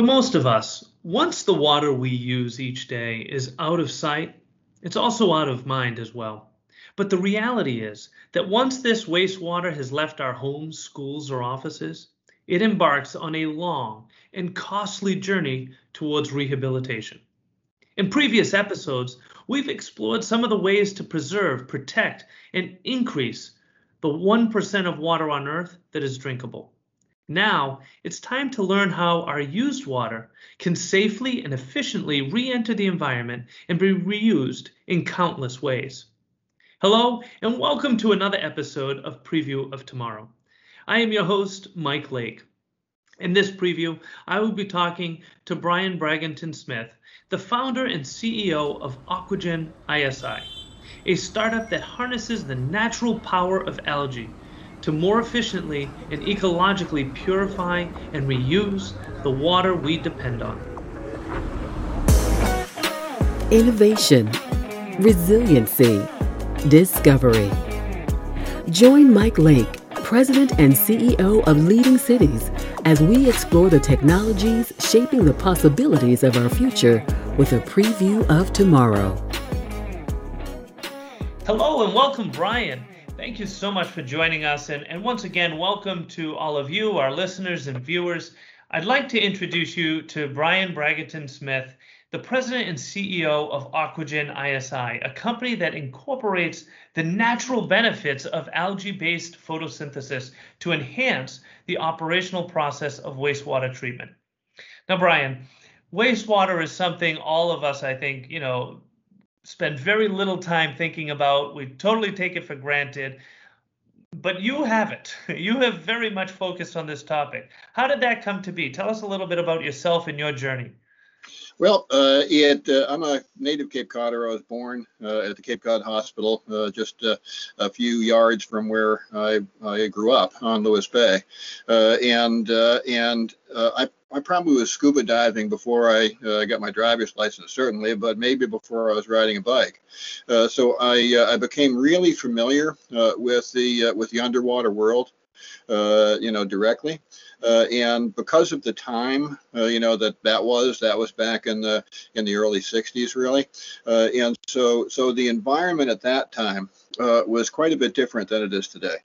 For most of us, once the water we use each day is out of sight, it's also out of mind as well. But the reality is that once this wastewater has left our homes, schools, or offices, it embarks on a long and costly journey towards rehabilitation. In previous episodes, we've explored some of the ways to preserve, protect, and increase the 1% of water on Earth that is drinkable. Now, it's time to learn how our used water can safely and efficiently re enter the environment and be reused in countless ways. Hello, and welcome to another episode of Preview of Tomorrow. I am your host, Mike Lake. In this preview, I will be talking to Brian Braginton Smith, the founder and CEO of Aquagen ISI, a startup that harnesses the natural power of algae to more efficiently and ecologically purify and reuse the water we depend on. Innovation, resiliency, discovery. Join Mike Lake, President and CEO of Leading Cities, as we explore the technologies shaping the possibilities of our future with a preview of tomorrow. Hello and welcome, Brian. Thank you so much for joining us. And, and once again, welcome to all of you, our listeners and viewers. I'd like to introduce you to Brian Braginton Smith, the president and CEO of Aquagen ISI, a company that incorporates the natural benefits of algae based photosynthesis to enhance the operational process of wastewater treatment. Now, Brian, wastewater is something all of us, I think, you know, spend very little time thinking about. We totally take it for granted. But you haven't. You have very much focused on this topic. How did that come to be? Tell us a little bit about yourself and your journey. Well, uh, it, uh, I'm a native Cape Codder. I was born uh, at the Cape Cod Hospital, uh, just uh, a few yards from where I, I grew up on Lewis Bay, uh, and and I, I probably was scuba diving before I got my driver's license, certainly, but maybe before I was riding a bike. so I I became really familiar with the with the underwater world, you know, directly. Uh, and because of the time, uh, you know that that was that was back in the in the early 60s, really. Uh, and so so the environment at that time uh, was quite a bit different than it is today.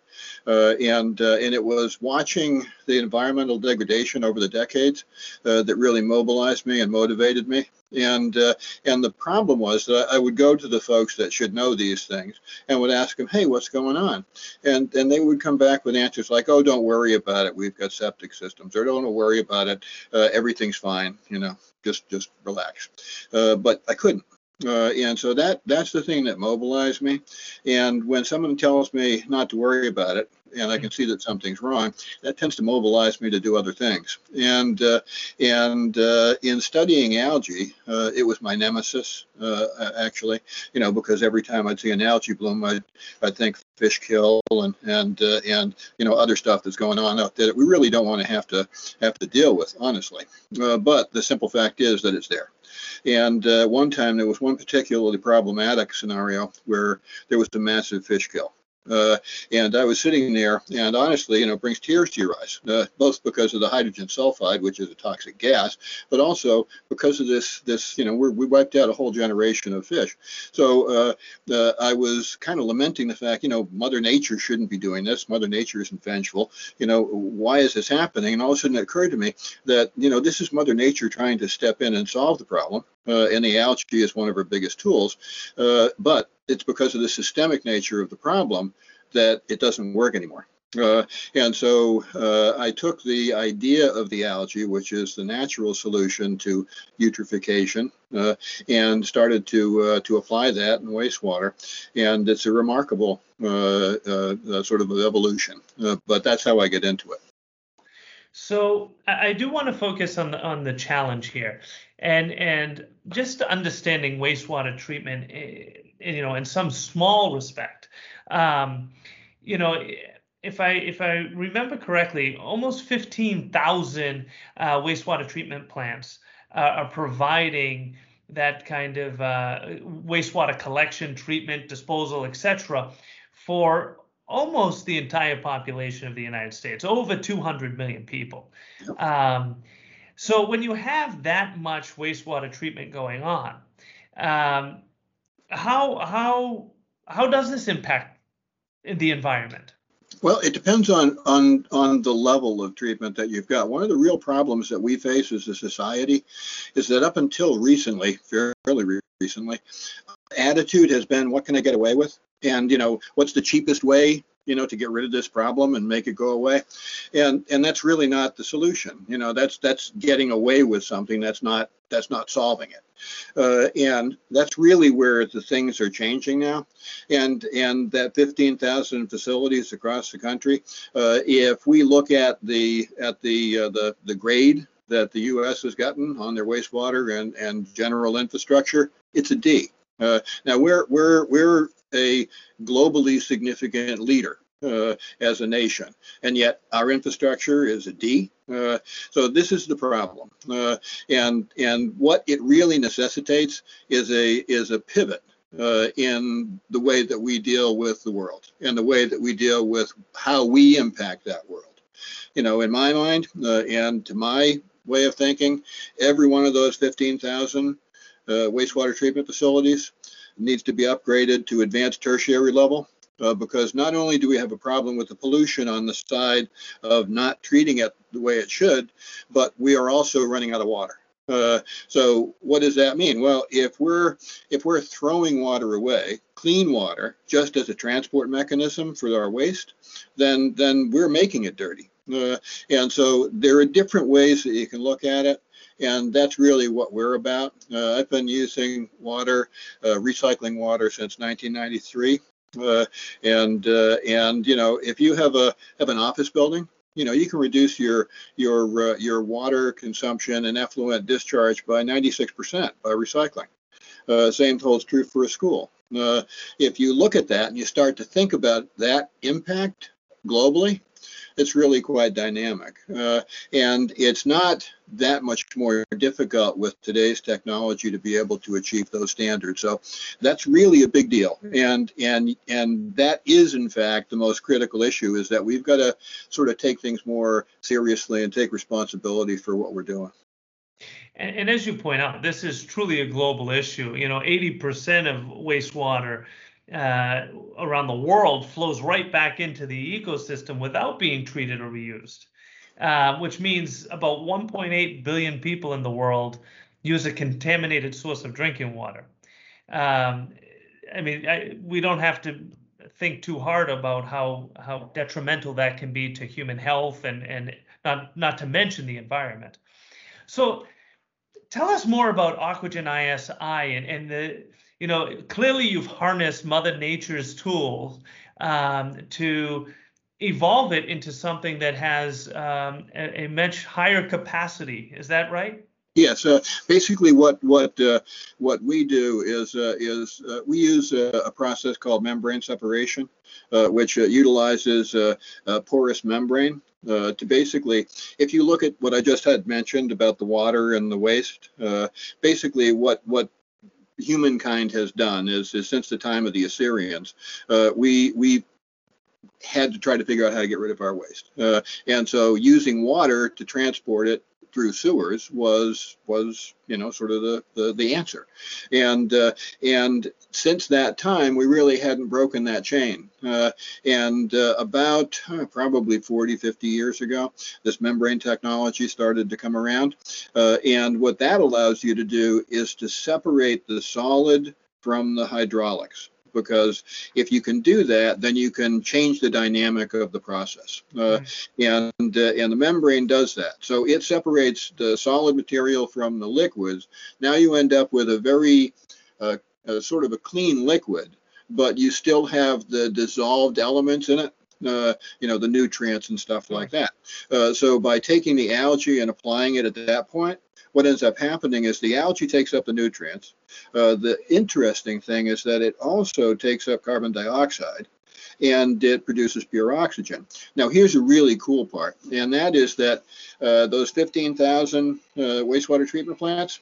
Uh, and uh, and it was watching the environmental degradation over the decades that really mobilized me and motivated me. And uh, and the problem was that I would go to the folks that should know these things and would ask them, "Hey, what's going on?" And and they would come back with answers like, "Oh, don't worry about it. We've got septic systems." Or "Don't worry about it. Uh, everything's fine. You know, just just relax." Uh, but I couldn't. Uh, and so that that's the thing that mobilized me. And when someone tells me not to worry about it, and I can see that something's wrong, that tends to mobilize me to do other things. And uh, and uh, in studying algae, uh, it was my nemesis uh, actually. You know, because every time I'd see an algae bloom, I'd, I'd think fish kill and and uh, and you know other stuff that's going on out there that we really don't want to have to have to deal with, honestly. but the simple fact is that it's there. And uh, one time there was one particularly problematic scenario where there was a massive fish kill. Uh, and I was sitting there, and honestly, you know, brings tears to your eyes, uh, both because of the hydrogen sulfide, which is a toxic gas, but also because of this, this, you know, we wiped out a whole generation of fish. So uh, uh, I was kind of lamenting the fact, you know, Mother Nature shouldn't be doing this. Mother Nature isn't vengeful. You know, why is this happening? And all of a sudden it occurred to me that, you know, this is Mother Nature trying to step in and solve the problem. Uh, and the algae is one of her biggest tools. Uh, but it's because of the systemic nature of the problem that it doesn't work anymore. Uh, and so uh, I took the idea of the algae, which is the natural solution to eutrophication, uh, and started to uh, to apply that in wastewater. And it's a remarkable uh, uh, sort of evolution. but that's how I get into it. So I do want to focus on the, on the challenge here, and and just understanding wastewater treatment, eh, you know, in some small respect. Um, you know, if I if I remember correctly, almost 15,000 uh, wastewater treatment plants uh, are providing that kind of uh, wastewater collection, treatment, disposal, etc., for almost the entire population of the United States, over 200 million people. Um, So when you have that much wastewater treatment going on, um, how how how does this impact the environment? Well, it depends on on on the level of treatment that you've got. One of the real problems that we face as a society is that up until recently, fairly recently, attitude has been, "What can I get away with?" And you know, what's the cheapest way you know, to get rid of this problem and make it go away. And and that's really not the solution. You know, that's that's getting away with something that's not that's not solving it. Uh, and that's really where the things are changing now. And and that 15,000 facilities across the country, uh, if we look at the at the uh, the the grade that the U.S. has gotten on their wastewater and and general infrastructure, it's a D. Uh, now we're we're we're a globally significant leader uh, as a nation, and yet our infrastructure is a D. Uh, so this is the problem, uh, and and what it really necessitates is a is a pivot uh, in the way that we deal with the world and the way that we deal with how we impact that world. You know, in my mind uh, and to my way of thinking, every one of those 15,000 uh, wastewater treatment facilities needs to be upgraded to advanced tertiary level uh, because not only do we have a problem with the pollution on the side of not treating it the way it should, but we are also running out of water. Uh, so what does that mean? Well, if we're if we're throwing water away, clean water, just as a transport mechanism for our waste, then then we're making it dirty. Uh, and so there are different ways that you can look at it and that's really what we're about. Uh, I've been using water, uh, recycling water since 1993. Uh, and uh, and you know if you have a have an office building you know you can reduce your your uh, your water consumption and effluent discharge by 96% by recycling uh, same holds true for a school uh, if you look at that and you start to think about that impact globally it's really quite dynamic. Uh, and it's not that much more difficult with today's technology to be able to achieve those standards. So that's really a big deal. And and and that is in fact the most critical issue is that we've got to sort of take things more seriously and take responsibility for what we're doing. And, and, as you point out, this is truly a global issue. You know, 80% of wastewater uh, around the world flows right back into the ecosystem without being treated or reused, uh, which means about 1.8 billion people in the world use a contaminated source of drinking water. Um, I mean, I, we don't have to think too hard about how how detrimental that can be to human health and and not not to mention the environment. So, tell us more about Aquagen ISI and, and the you know, clearly you've harnessed Mother Nature's tools um, to evolve it into something that has um, a, a, much higher capacity. Is that right? Yes. Uh, basically, what what uh, what we do is uh, is uh, we use a, a, process called membrane separation, uh, which uh, utilizes a, porous membrane to basically, if you look at what I just had mentioned about the water and the waste, basically what what humankind has done is, is since the time of the Assyrians, uh, we we had to try to figure out how to get rid of our waste, uh, and so using water to transport it through sewers was was you know sort of the the, the answer. And uh, and since that time we really hadn't broken that chain. Uh, and uh, about uh, probably 40 50 years ago this membrane technology started to come around. Uh, and what that allows you to do is to separate the solid from the hydraulics because if you can do that, then you can change the dynamic of the process. Uh, and uh, and the membrane does that. So it separates the solid material from the liquids. Now you end up with a very uh, sort of a clean liquid, but you still have the dissolved elements in it. Uh, you know the nutrients and stuff like that. Uh, so by taking the algae and applying it at that point, what ends up happening is the algae takes up the nutrients. Uh, the interesting thing is that it also takes up carbon dioxide and it produces pure oxygen. Now, here's a really cool part, and that is that uh, those 15,000 uh, wastewater treatment plants,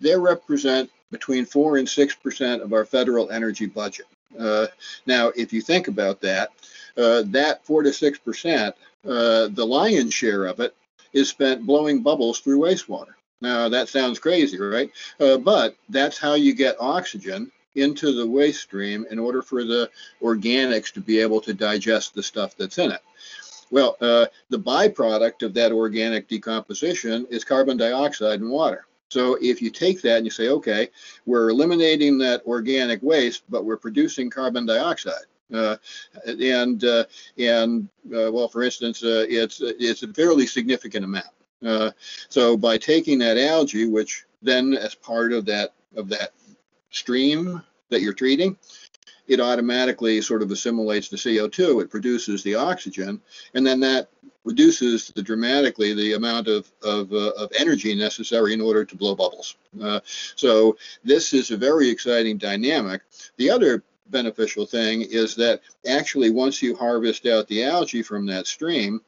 they represent between 4 and 6 percent of our federal energy budget. Uh, now, if you think about that, uh, that 4 to 6 percent, uh, the lion's share of it is spent blowing bubbles through wastewater. Now, that sounds crazy, right? Uh, but that's how you get oxygen into the waste stream in order for the organics to be able to digest the stuff that's in it. Well, uh, the byproduct of that organic decomposition is carbon dioxide and water. So if you take that and you say, okay, we're eliminating that organic waste, but we're producing carbon dioxide. Uh, and uh, and uh, well, for instance, uh, it's it's a fairly significant amount. Uh, so by taking that algae, which then as part of that of that stream that you're treating, it automatically sort of assimilates the CO2. It produces the oxygen, and then that reduces the, dramatically the amount of of, uh, of, energy necessary in order to blow bubbles. Uh, so this is a very exciting dynamic. The other beneficial thing is that actually once you harvest out the algae from that stream,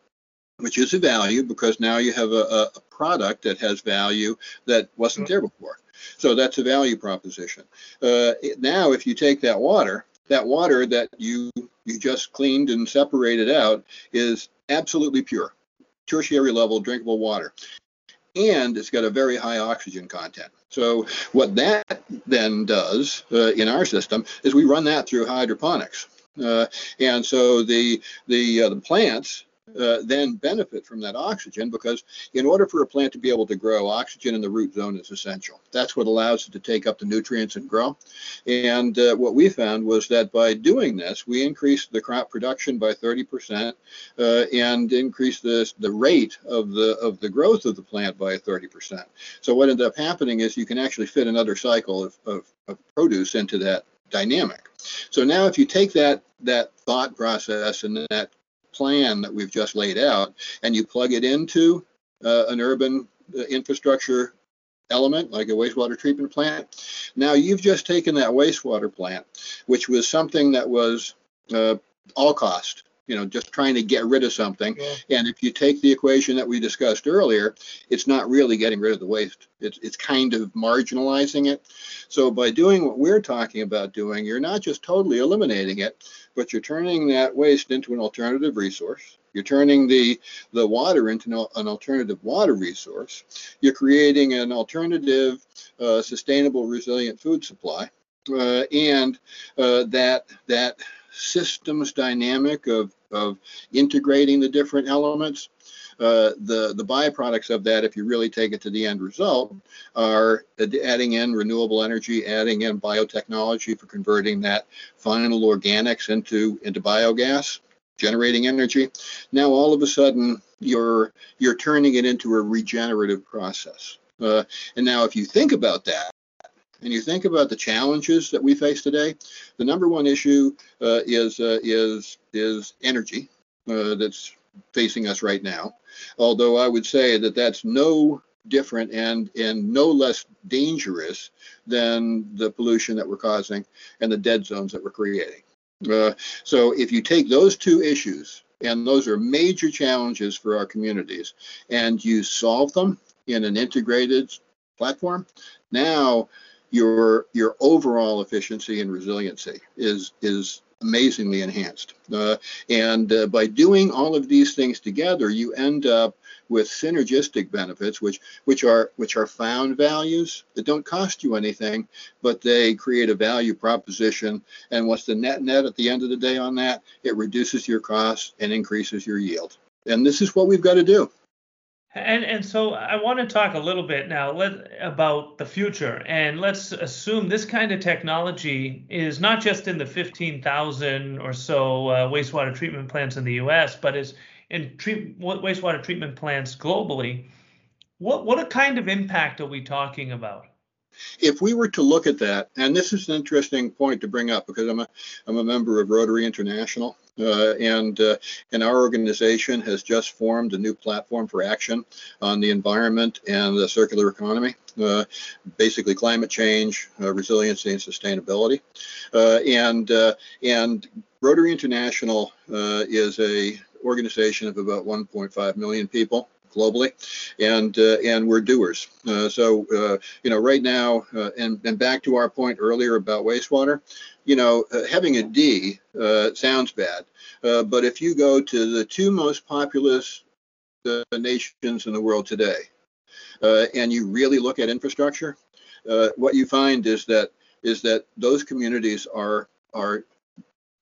which is a value because now you have a, a product that has value that wasn't there before. So that's a value proposition. Uh, now, if you take that water, that water that you you just cleaned and separated out is absolutely pure, tertiary level drinkable water, and it's got a very high oxygen content. So what that then does uh, in our system is we run that through hydroponics. Uh, and so the the, uh, the plants uh, then benefit from that oxygen because in order for a plant to be able to grow, oxygen in the root zone is essential. That's what allows it to take up the nutrients and grow. And uh, what we found was that by doing this, we increased the crop production by 30% uh, and increased the, the rate of the of the growth of the plant by 30%. So what ended up happening is you can actually fit another cycle of, of, of produce into that dynamic. So now if you take that that thought process and that plan that we've just laid out and you plug it into uh, an urban uh, infrastructure element like a wastewater treatment plant. Now you've just taken that wastewater plant, which was something that was uh, all cost, you know, just trying to get rid of something. Yeah. And if you take the equation that we discussed earlier, it's not really getting rid of the waste. It's it's kind of marginalizing it. So by doing what we're talking about doing, you're not just totally eliminating it, but you're turning that waste into an alternative resource. You're turning the, the water into an alternative water resource. You're creating an alternative, uh, sustainable, resilient food supply. Uh, and uh, that that systems dynamic of, of integrating the different elements uh, the the byproducts of that, if you really take it to the end result, are adding in renewable energy, adding in biotechnology for converting that final organics into into biogas, generating energy. Now all of a sudden you're you're turning it into a regenerative process. Uh, and now if you think about that, and you think about the challenges that we face today, the number one issue uh, is uh, is is energy. Uh, that's facing us right now. Although I would say that that's no different and and no less dangerous than the pollution that we're causing and the dead zones that we're creating. Uh, so if you take those two issues, and those are major challenges for our communities, and you solve them in an integrated platform, now your your overall efficiency and resiliency is is amazingly enhanced. Uh, and uh, by doing all of these things together, you end up with synergistic benefits, which which are which are found values that don't cost you anything, but they create a value proposition. And what's the net net at the end of the day on that? It reduces your costs and increases your yield. And this is what we've got to do. And and so I want to talk a little bit now let, about the future, and let's assume this kind of technology is not just in the 15,000 or so uh, wastewater treatment plants in the U.S., but is in treat, wastewater treatment plants globally. What what kind of impact are we talking about? If we were to look at that, and this is an interesting point to bring up because I'm a I'm a member of Rotary International, uh, and uh, and our organization has just formed a new platform for action on the environment and the circular economy, uh, basically climate change, uh, resiliency, and sustainability, uh, and uh, and Rotary International is a organization of about 1.5 million people globally, and uh, and we're doers. Uh, so uh, you know, right now, uh, and and back to our point earlier about wastewater, you know, uh, having a D uh, sounds bad, but if you go to the two most populous uh, nations in the world today, uh, and you really look at infrastructure, uh, what you find is that is that those communities are are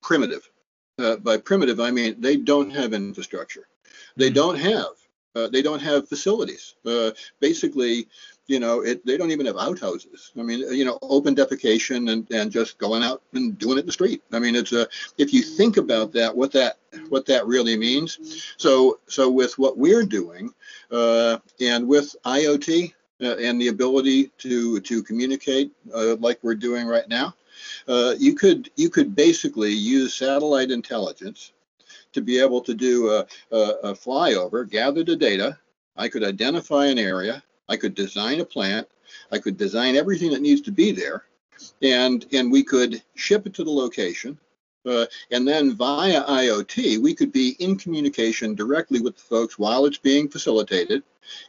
primitive. Uh, by primitive, I mean they don't have infrastructure. They mm-hmm. don't have uh, they don't have facilities. Uh, basically, you know, it, they don't even have outhouses. I mean, you know, open defecation and, and just going out and doing it in the street. I mean, it's a if you think about that, what that what that really means. So so with what we're doing, uh, and with IoT uh, and the ability to to communicate uh, like we're doing right now, uh, you could you could basically use satellite intelligence to be able to do a, a, a flyover, gather the data. I could identify an area. I could design a plant. I could design everything that needs to be there, and and we could ship it to the location. Uh, and then via IoT, we could be in communication directly with the folks while it's being facilitated.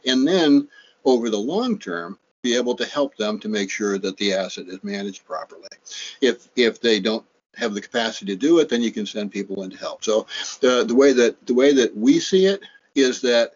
And then over the long term, be able to help them to make sure that the asset is managed properly. If if they don't have the capacity to do it, then you can send people in to help. So the the way that the way that we see it is that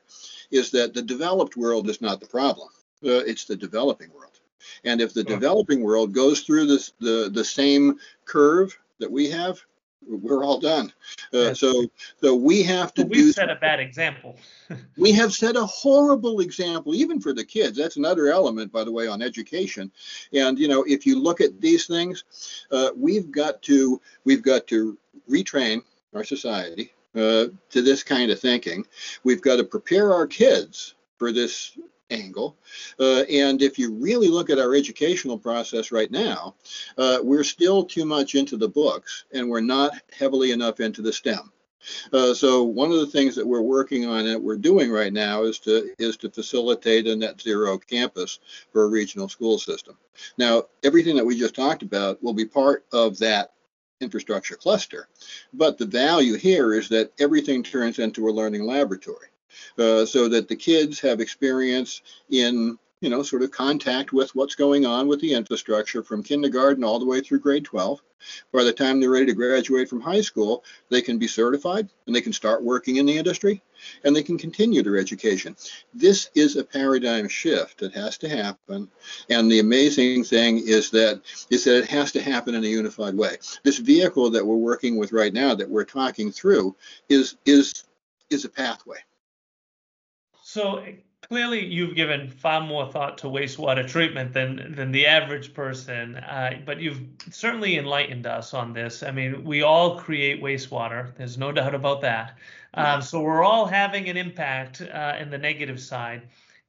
is that the developed world is not the problem. Uh, it's the developing world. And if the developing world goes through this the the same curve that we have, we're all done. Uh, so so we have to well, we've do. set a bad example. we have set a horrible example, even for the kids. That's another element, by the way, on education. And you know, if you look at these things, uh, we've got to we've got to retrain our society uh, to this kind of thinking. We've got to prepare our kids for this angle. Uh, and if you really look at our educational process right now, uh, we're still too much into the books and we're not heavily enough into the STEM. Uh, so one of the things that we're working on and we're doing right now is to is to facilitate a net zero campus for a regional school system. Now, everything that we just talked about will be part of that infrastructure cluster, but the value here is that everything turns into a learning laboratory. Uh, so that the kids have experience in you know sort of contact with what's going on with the infrastructure from kindergarten all the way through grade 12 by the time they're ready to graduate from high school they can be certified and they can start working in the industry and they can continue their education. This is a paradigm shift that has to happen. And the amazing thing is that is that it has to happen in a unified way. This vehicle that we're working with right now that we're talking through is is is a pathway so clearly, you've given far more thought to wastewater treatment than than the average person. Uh, but you've certainly enlightened us on this. I mean, we all create wastewater. There's no doubt about that. Um, so we're all having an impact uh, in the negative side.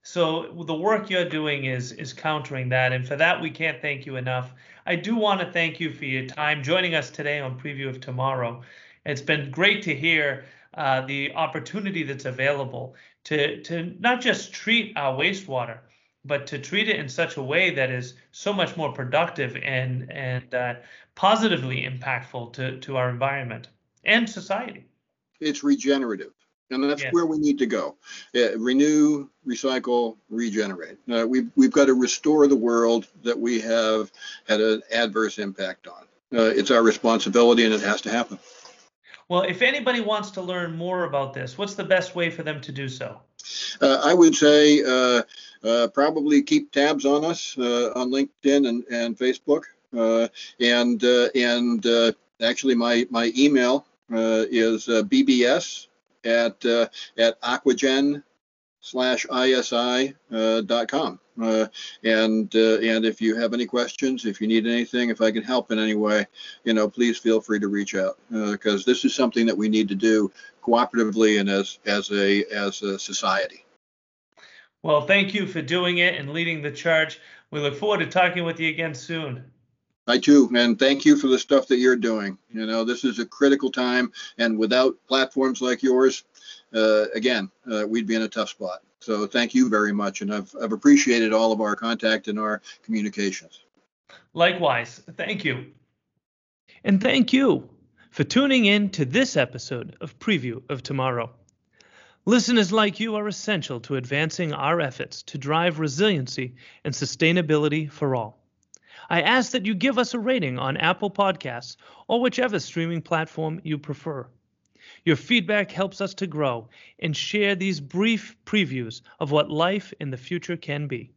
So the work you're doing is is countering that, and for that we can't thank you enough. I do want to thank you for your time joining us today on Preview of Tomorrow. It's been great to hear uh, the opportunity that's available to to not just treat our wastewater, but to treat it in such a way that is so much more productive and and uh, positively impactful to to our environment and society. It's regenerative. And that's where we need to go. Uh, renew, recycle, regenerate. Uh, we've, we've got to restore the world that we have had an adverse impact on. Uh, it's our responsibility and it has to happen. Well, if anybody wants to learn more about this, what's the best way for them to do so? Uh, I would say uh, uh, probably keep tabs on us uh, on LinkedIn and, and Facebook. Uh, and uh, and actually, my, my email is bbs at, at aquagen slash isi dot com. Uh, and uh, and if you have any questions, if you need anything, if I can help in any way, you know, please feel free to reach out because uh, this is something that we need to do cooperatively and as as a as a society. Well, thank you for doing it and leading the charge. We look forward to talking with you again soon. I too, and thank you for the stuff that you're doing. You know, this is a critical time, and without platforms like yours, uh, again, uh, we'd be in a tough spot. So thank you very much, and I've, I've appreciated all of our contact and our communications. Likewise, thank you. And thank you for tuning in to this episode of Preview of Tomorrow. Listeners like you are essential to advancing our efforts to drive resiliency and sustainability for all. I ask that you give us a rating on Apple Podcasts or whichever streaming platform you prefer. Your feedback helps us to grow and share these brief previews of what life in the future can be.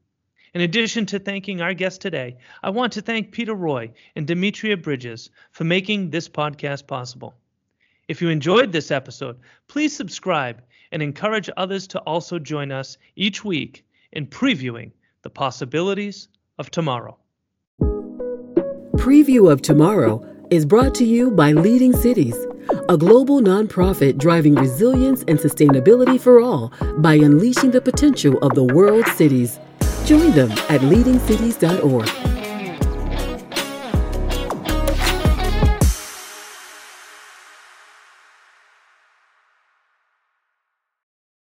In addition to thanking our guest today, I want to thank Peter Roy and Demetria Bridges for making this podcast possible. If you enjoyed this episode, please subscribe and encourage others to also join us each week in previewing the possibilities of tomorrow. Preview of Tomorrow is brought to you by Leading Cities, a global nonprofit driving resilience and sustainability for all by unleashing the potential of the world's cities. Join them at leadingcities.org.